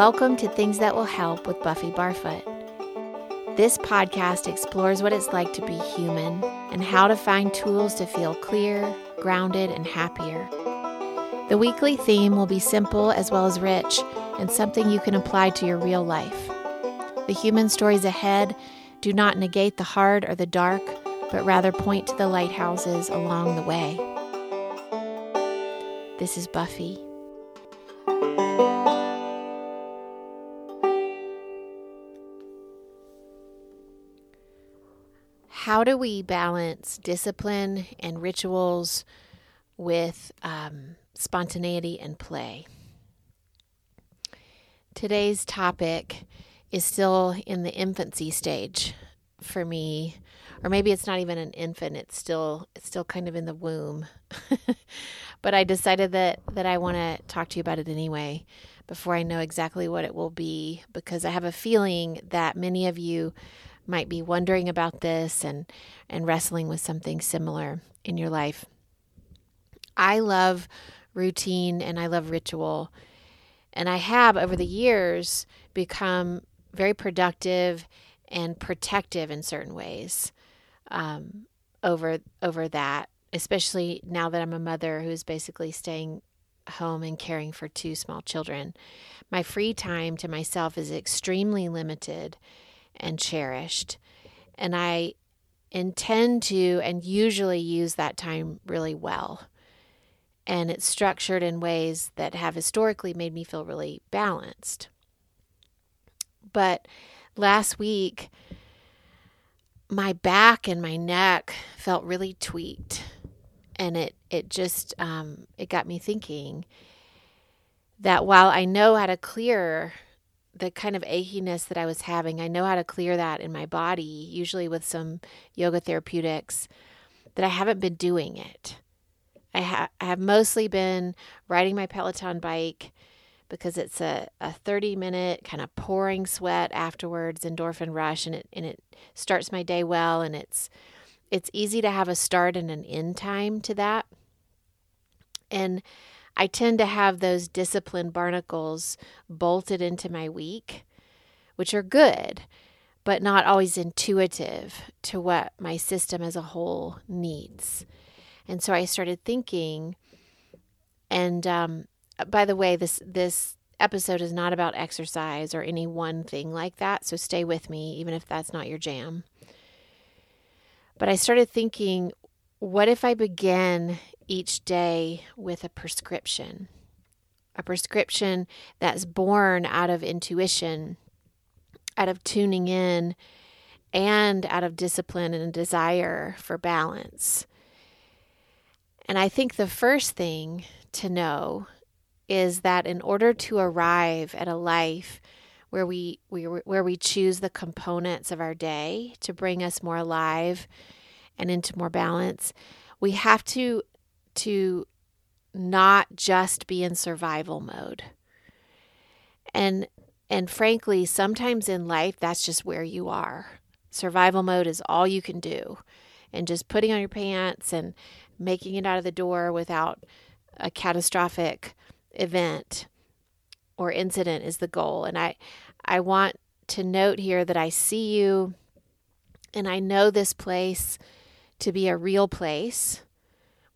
Welcome to Things That Will Help with Buffy Barfoot. This podcast explores what it's like to be human and how to find tools to feel clear, grounded, and happier. The weekly theme will be simple as well as rich and something you can apply to your real life. The human stories ahead do not negate the hard or the dark, but rather point to the lighthouses along the way. This is Buffy. How do we balance discipline and rituals with um, spontaneity and play? Today's topic is still in the infancy stage for me or maybe it's not even an infant it's still it's still kind of in the womb but i decided that that i want to talk to you about it anyway before i know exactly what it will be because i have a feeling that many of you might be wondering about this and and wrestling with something similar in your life i love routine and i love ritual and i have over the years become very productive and protective in certain ways um, over over that, especially now that I'm a mother who's basically staying home and caring for two small children. My free time to myself is extremely limited and cherished, and I intend to and usually use that time really well. And it's structured in ways that have historically made me feel really balanced. But last week, my back and my neck felt really tweaked. And it, it just, um, it got me thinking that while I know how to clear the kind of achiness that I was having, I know how to clear that in my body, usually with some yoga therapeutics, that I haven't been doing it. I, ha- I have mostly been riding my Peloton bike because it's a, a 30 minute kind of pouring sweat afterwards, endorphin rush, and it and it starts my day well and it's it's easy to have a start and an end time to that. And I tend to have those disciplined barnacles bolted into my week, which are good, but not always intuitive to what my system as a whole needs. And so I started thinking, and um, by the way, this this episode is not about exercise or any one thing like that. So stay with me, even if that's not your jam. But I started thinking, what if I begin each day with a prescription? A prescription that's born out of intuition, out of tuning in, and out of discipline and desire for balance. And I think the first thing to know is that in order to arrive at a life where we, we where we choose the components of our day to bring us more alive and into more balance, we have to to not just be in survival mode. And and frankly, sometimes in life that's just where you are. Survival mode is all you can do. And just putting on your pants and making it out of the door without a catastrophic event or incident is the goal. And I, I want to note here that I see you and I know this place to be a real place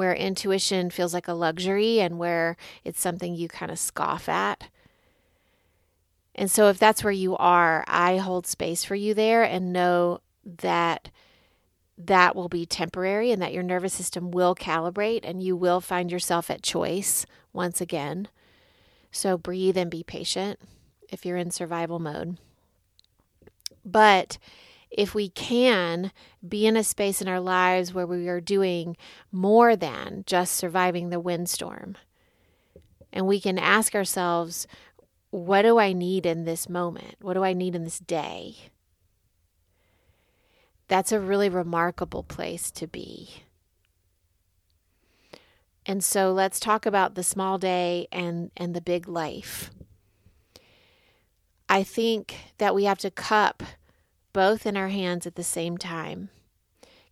where intuition feels like a luxury and where it's something you kind of scoff at. And so, if that's where you are, I hold space for you there and know that that will be temporary and that your nervous system will calibrate and you will find yourself at choice once again. So breathe and be patient if you're in survival mode. But if we can be in a space in our lives where we are doing more than just surviving the windstorm, and we can ask ourselves, what do I need in this moment? What do I need in this day? That's a really remarkable place to be. And so let's talk about the small day and, and the big life. I think that we have to cup both in our hands at the same time,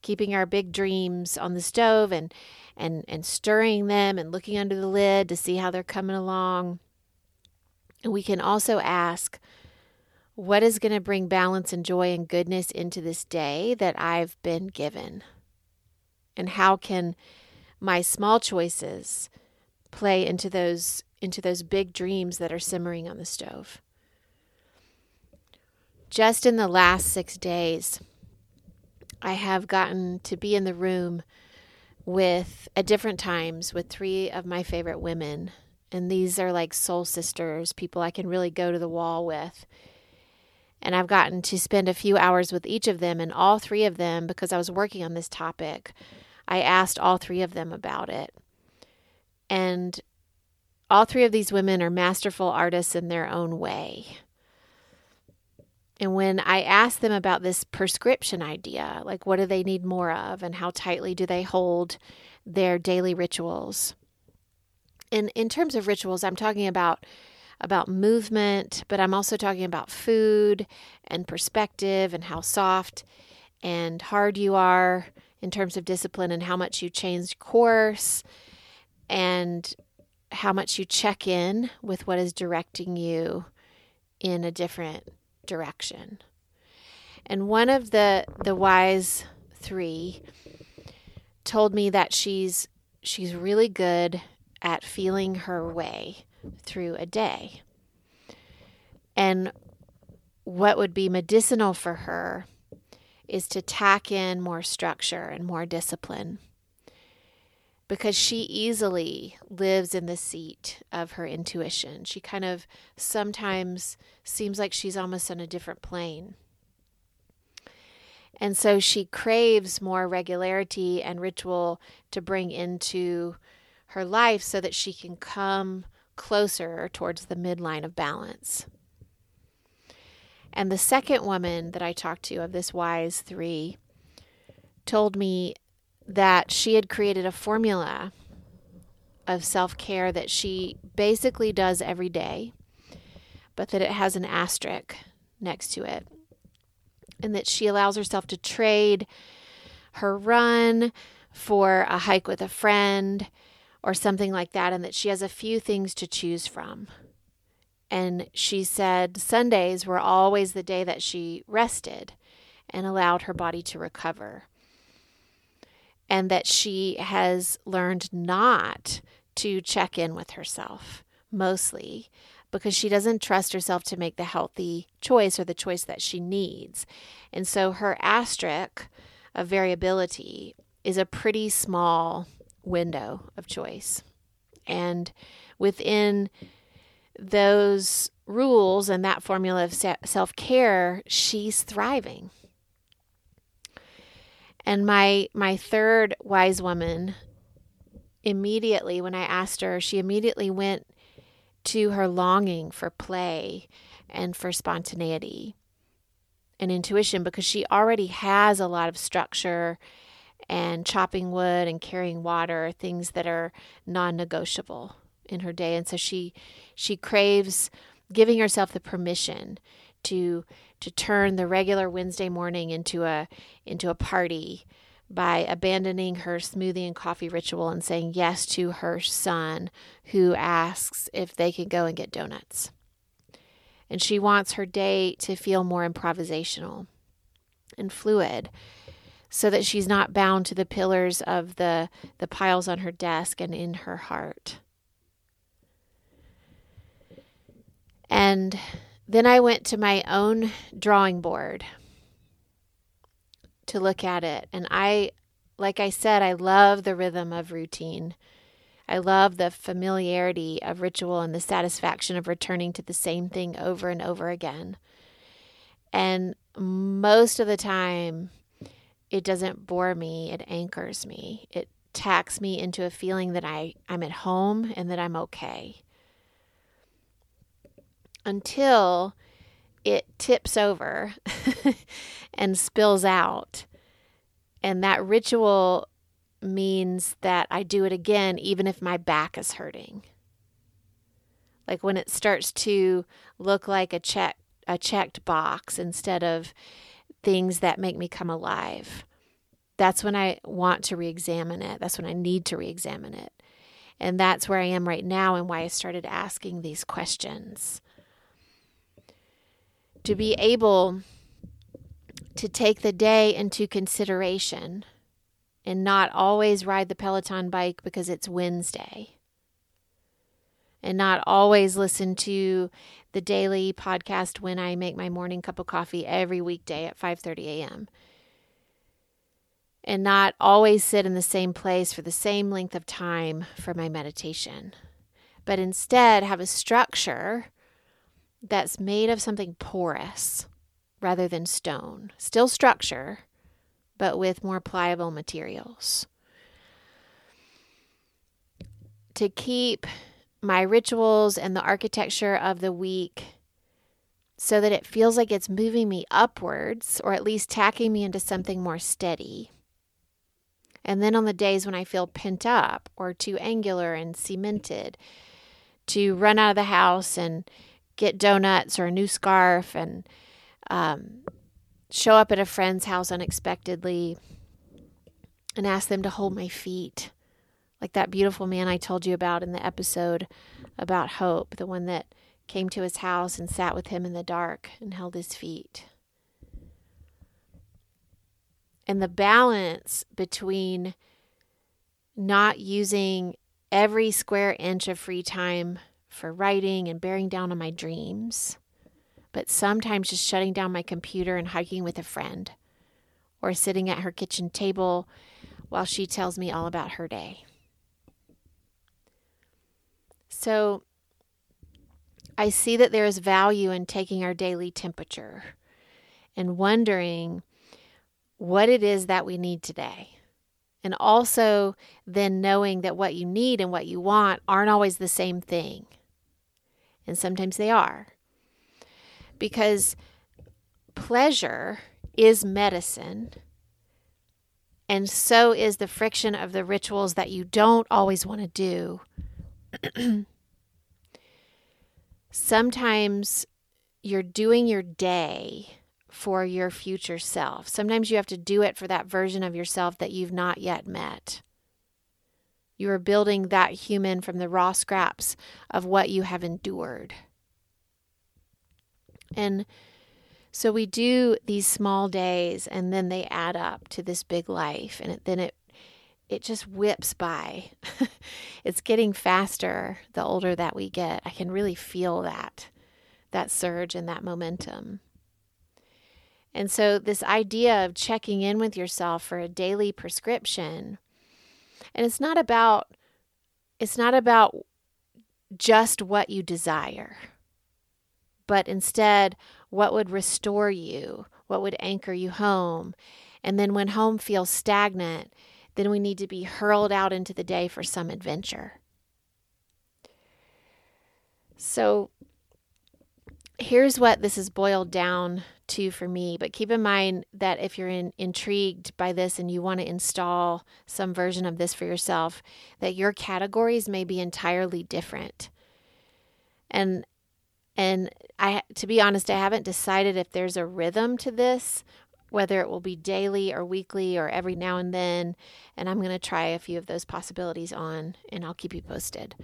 keeping our big dreams on the stove and, and, and stirring them and looking under the lid to see how they're coming along. And we can also ask, what is going to bring balance and joy and goodness into this day that I've been given? And how can my small choices play into those into those big dreams that are simmering on the stove? Just in the last 6 days, I have gotten to be in the room with at different times with three of my favorite women and these are like soul sisters, people I can really go to the wall with and I've gotten to spend a few hours with each of them, and all three of them, because I was working on this topic, I asked all three of them about it. And all three of these women are masterful artists in their own way. And when I asked them about this prescription idea, like what do they need more of, and how tightly do they hold their daily rituals? And in terms of rituals, I'm talking about about movement, but I'm also talking about food and perspective and how soft and hard you are in terms of discipline and how much you change course and how much you check in with what is directing you in a different direction. And one of the the wise 3 told me that she's she's really good at feeling her way through a day. And what would be medicinal for her is to tack in more structure and more discipline because she easily lives in the seat of her intuition. She kind of sometimes seems like she's almost on a different plane. And so she craves more regularity and ritual to bring into her life so that she can come closer towards the midline of balance. And the second woman that I talked to of this wise three told me that she had created a formula of self care that she basically does every day, but that it has an asterisk next to it. And that she allows herself to trade her run for a hike with a friend or something like that, and that she has a few things to choose from. And she said Sundays were always the day that she rested and allowed her body to recover. And that she has learned not to check in with herself mostly because she doesn't trust herself to make the healthy choice or the choice that she needs. And so her asterisk of variability is a pretty small window of choice. And within those rules and that formula of self care, she's thriving. And my my third wise woman immediately when I asked her, she immediately went to her longing for play and for spontaneity and intuition because she already has a lot of structure and chopping wood and carrying water, things that are non-negotiable in her day. And so she she craves giving herself the permission to to turn the regular Wednesday morning into a into a party by abandoning her smoothie and coffee ritual and saying yes to her son who asks if they can go and get donuts. And she wants her day to feel more improvisational and fluid so that she's not bound to the pillars of the, the piles on her desk and in her heart. And then I went to my own drawing board to look at it. And I, like I said, I love the rhythm of routine. I love the familiarity of ritual and the satisfaction of returning to the same thing over and over again. And most of the time, it doesn't bore me, it anchors me. It tacks me into a feeling that I, I'm at home and that I'm okay. Until it tips over and spills out. And that ritual means that I do it again, even if my back is hurting. Like when it starts to look like a check a checked box instead of things that make me come alive. That's when I want to re examine it. That's when I need to re examine it. And that's where I am right now and why I started asking these questions to be able to take the day into consideration and not always ride the Peloton bike because it's Wednesday. And not always listen to the daily podcast when I make my morning cup of coffee every weekday at 5:30 a.m. And not always sit in the same place for the same length of time for my meditation, but instead have a structure that's made of something porous rather than stone. Still structure, but with more pliable materials. To keep my rituals and the architecture of the week so that it feels like it's moving me upwards or at least tacking me into something more steady. And then on the days when I feel pent up or too angular and cemented, to run out of the house and get donuts or a new scarf and um, show up at a friend's house unexpectedly and ask them to hold my feet. Like that beautiful man I told you about in the episode about hope, the one that came to his house and sat with him in the dark and held his feet. And the balance between not using every square inch of free time for writing and bearing down on my dreams, but sometimes just shutting down my computer and hiking with a friend, or sitting at her kitchen table while she tells me all about her day. So I see that there is value in taking our daily temperature and wondering what it is that we need today. And also then knowing that what you need and what you want aren't always the same thing and sometimes they are. Because pleasure is medicine, and so is the friction of the rituals that you don't always want to do. Sometimes you're doing your day for your future self. Sometimes you have to do it for that version of yourself that you've not yet met. You are building that human from the raw scraps of what you have endured. And so we do these small days and then they add up to this big life and it, then it it just whips by. it's getting faster the older that we get. I can really feel that that surge and that momentum. And so this idea of checking in with yourself for a daily prescription and it's not about it's not about just what you desire, but instead what would restore you, what would anchor you home. And then when home feels stagnant, then we need to be hurled out into the day for some adventure. So here's what this is boiled down to for me. But keep in mind that if you're in, intrigued by this and you want to install some version of this for yourself, that your categories may be entirely different. And and I to be honest, I haven't decided if there's a rhythm to this, whether it will be daily or weekly or every now and then, and I'm going to try a few of those possibilities on and I'll keep you posted.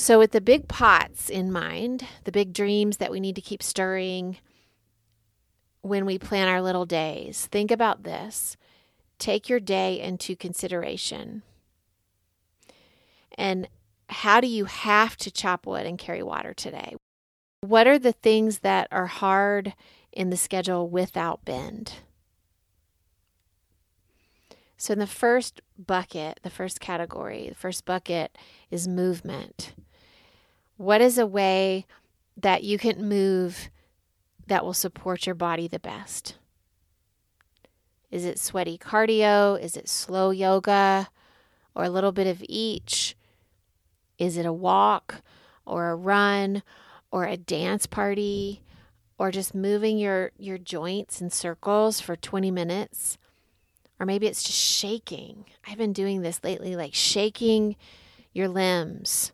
So, with the big pots in mind, the big dreams that we need to keep stirring when we plan our little days, think about this. Take your day into consideration. And how do you have to chop wood and carry water today? What are the things that are hard in the schedule without bend? So, in the first bucket, the first category, the first bucket is movement. What is a way that you can move that will support your body the best? Is it sweaty cardio? Is it slow yoga? Or a little bit of each? Is it a walk or a run or a dance party or just moving your, your joints in circles for 20 minutes? Or maybe it's just shaking. I've been doing this lately, like shaking your limbs.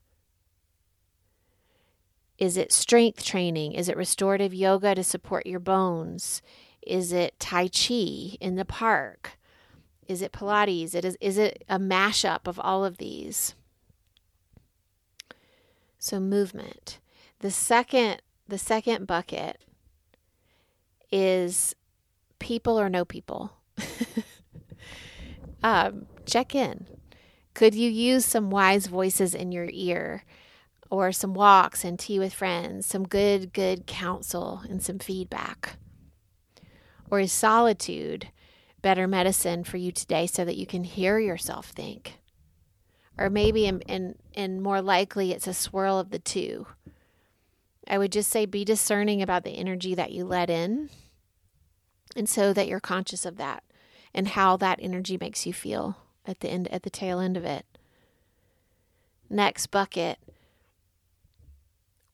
Is it strength training? Is it restorative yoga to support your bones? Is it Tai Chi in the park? Is it Pilates? It is, is it a mashup of all of these? So movement. The second the second bucket is people or no people. um, check in. Could you use some wise voices in your ear? Or some walks and tea with friends, some good, good counsel and some feedback? Or is solitude better medicine for you today so that you can hear yourself think? Or maybe, and, and, more likely, it's a swirl of the two. I would just say be discerning about the energy that you let in, and so that you're conscious of that and how that energy makes you feel at the end, at the tail end of it. Next bucket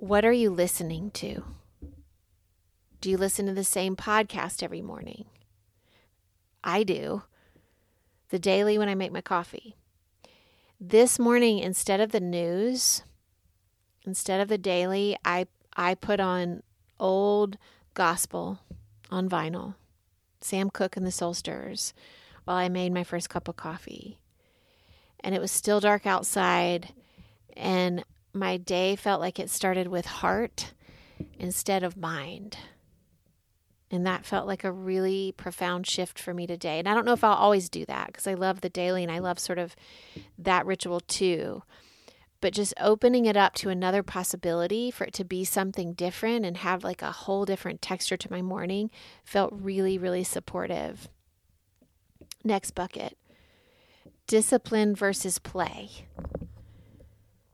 what are you listening to? Do you listen to the same podcast every morning? I do. The daily when I make my coffee. This morning, instead of the news, instead of the daily, I, I put on old gospel on vinyl, Sam Cooke and the Soul Stirrers, while I made my first cup of coffee. And it was still dark outside, and my day felt like it started with heart instead of mind. And that felt like a really profound shift for me today. And I don't know if I'll always do that because I love the daily and I love sort of that ritual too. But just opening it up to another possibility for it to be something different and have like a whole different texture to my morning felt really, really supportive. Next bucket discipline versus play.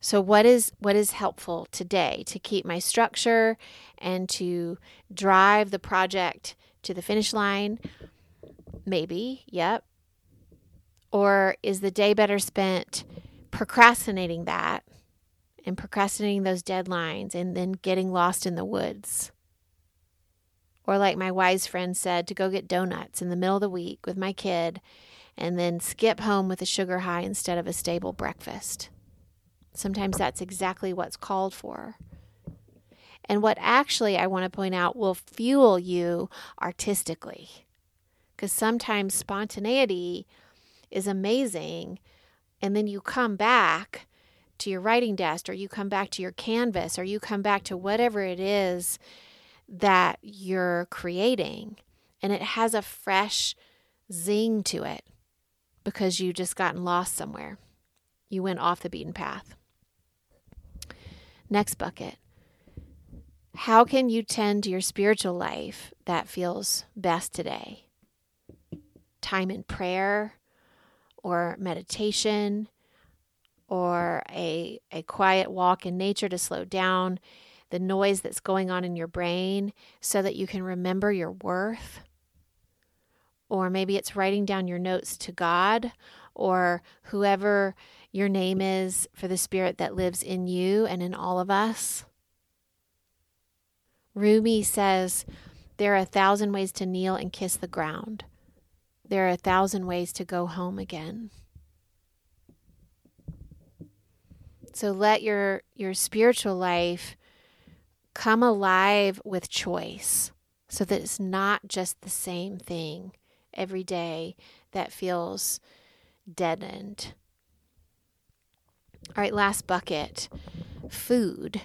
So what is what is helpful today to keep my structure and to drive the project to the finish line? Maybe, yep. Or is the day better spent procrastinating that and procrastinating those deadlines and then getting lost in the woods? Or, like my wise friend said, to go get donuts in the middle of the week with my kid and then skip home with a sugar high instead of a stable breakfast. Sometimes that's exactly what's called for. And what actually I want to point out will fuel you artistically. Because sometimes spontaneity is amazing. And then you come back to your writing desk, or you come back to your canvas, or you come back to whatever it is that you're creating. And it has a fresh zing to it because you just gotten lost somewhere. You went off the beaten path. Next bucket. How can you tend to your spiritual life that feels best today? Time in prayer or meditation or a, a quiet walk in nature to slow down the noise that's going on in your brain so that you can remember your worth. Or maybe it's writing down your notes to God or whoever your name is for the Spirit that lives in you and in all of us. Rumi says, There are a thousand ways to kneel and kiss the ground. There are a thousand ways to go home again. So let your, your spiritual life come alive with choice so that it's not just the same thing every day that feels deadened. All right, last bucket food.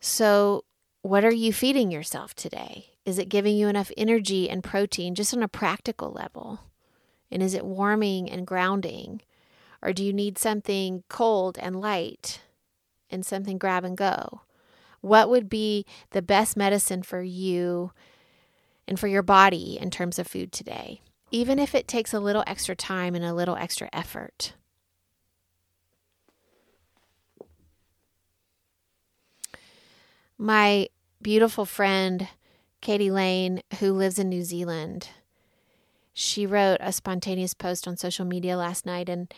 So, what are you feeding yourself today? Is it giving you enough energy and protein just on a practical level? And is it warming and grounding? Or do you need something cold and light and something grab and go? What would be the best medicine for you and for your body in terms of food today? Even if it takes a little extra time and a little extra effort. My beautiful friend, Katie Lane, who lives in New Zealand, she wrote a spontaneous post on social media last night and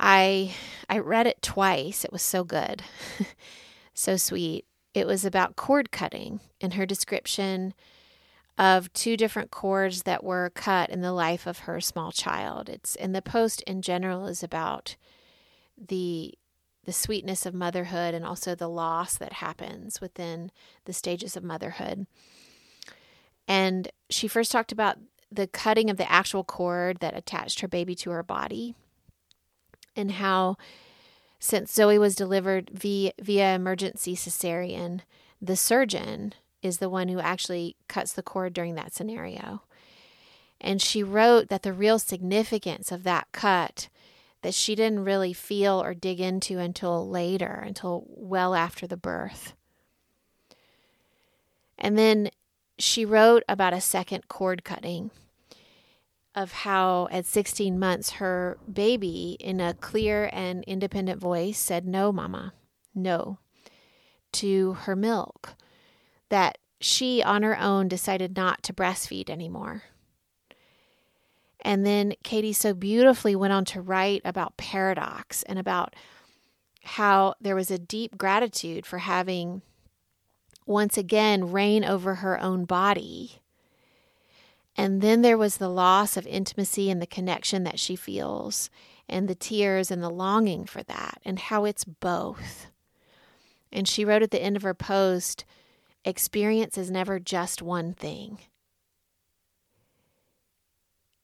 I I read it twice. It was so good. so sweet. It was about cord cutting and her description of two different cords that were cut in the life of her small child. It's and the post in general is about the the sweetness of motherhood and also the loss that happens within the stages of motherhood. And she first talked about the cutting of the actual cord that attached her baby to her body and how since Zoe was delivered via, via emergency cesarean, the surgeon is the one who actually cuts the cord during that scenario. And she wrote that the real significance of that cut that she didn't really feel or dig into until later, until well after the birth. And then she wrote about a second cord cutting of how at 16 months her baby, in a clear and independent voice, said, No, mama, no, to her milk. That she, on her own, decided not to breastfeed anymore. And then Katie so beautifully went on to write about paradox and about how there was a deep gratitude for having once again reign over her own body. And then there was the loss of intimacy and the connection that she feels, and the tears and the longing for that, and how it's both. And she wrote at the end of her post experience is never just one thing.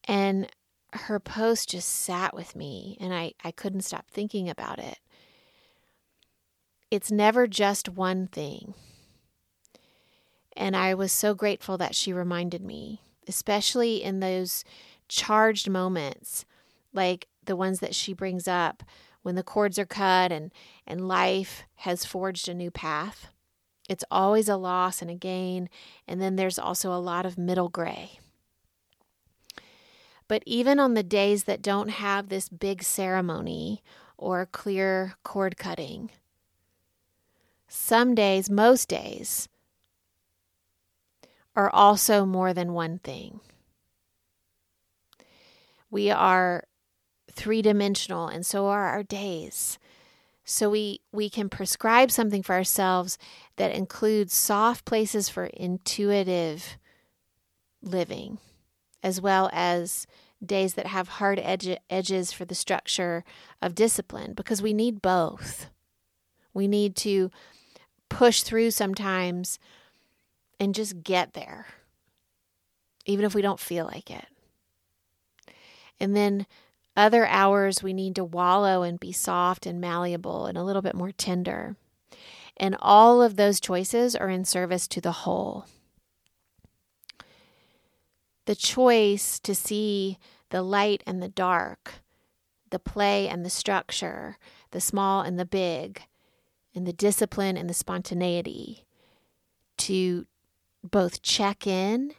And her post just sat with me, and I, I couldn't stop thinking about it. It's never just one thing. And I was so grateful that she reminded me, especially in those charged moments, like the ones that she brings up when the cords are cut and, and life has forged a new path. It's always a loss and a gain. And then there's also a lot of middle gray. But even on the days that don't have this big ceremony or clear cord cutting, some days, most days, are also more than one thing. We are three dimensional, and so are our days. So we, we can prescribe something for ourselves that includes soft places for intuitive living, as well as days that have hard edge, edges for the structure of discipline, because we need both. We need to push through sometimes and just get there, even if we don't feel like it. And then other hours we need to wallow and be soft and malleable and a little bit more tender. And all of those choices are in service to the whole. The choice to see the light and the dark, the play and the structure, the small and the big, and the discipline and the spontaneity to both check in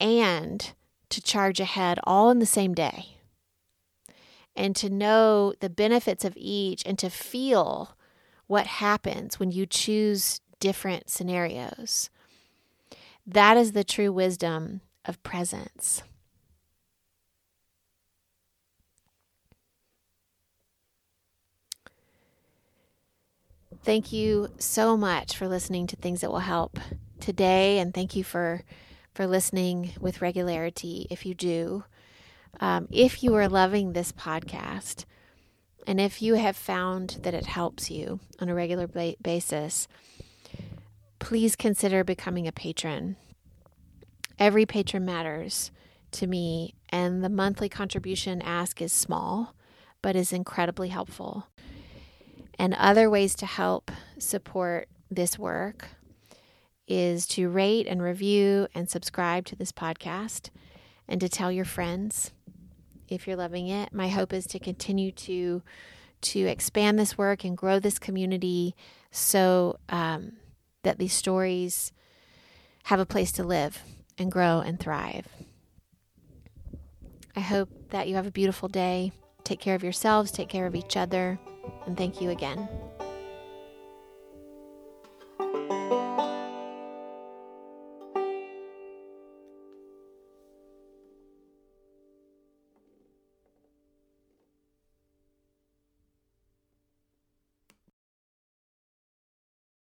and to charge ahead all in the same day and to know the benefits of each and to feel what happens when you choose different scenarios. That is the true wisdom of presence. Thank you so much for listening to Things That Will Help today, and thank you for for listening with regularity if you do. Um, if you are loving this podcast, and if you have found that it helps you on a regular basis, please consider becoming a patron. Every patron matters to me, and the monthly contribution ask is small, but is incredibly helpful. And other ways to help support this work is to rate and review and subscribe to this podcast and to tell your friends if you're loving it. My hope is to continue to to expand this work and grow this community so um, that these stories have a place to live and grow and thrive. I hope that you have a beautiful day. Take care of yourselves, take care of each other, and thank you again.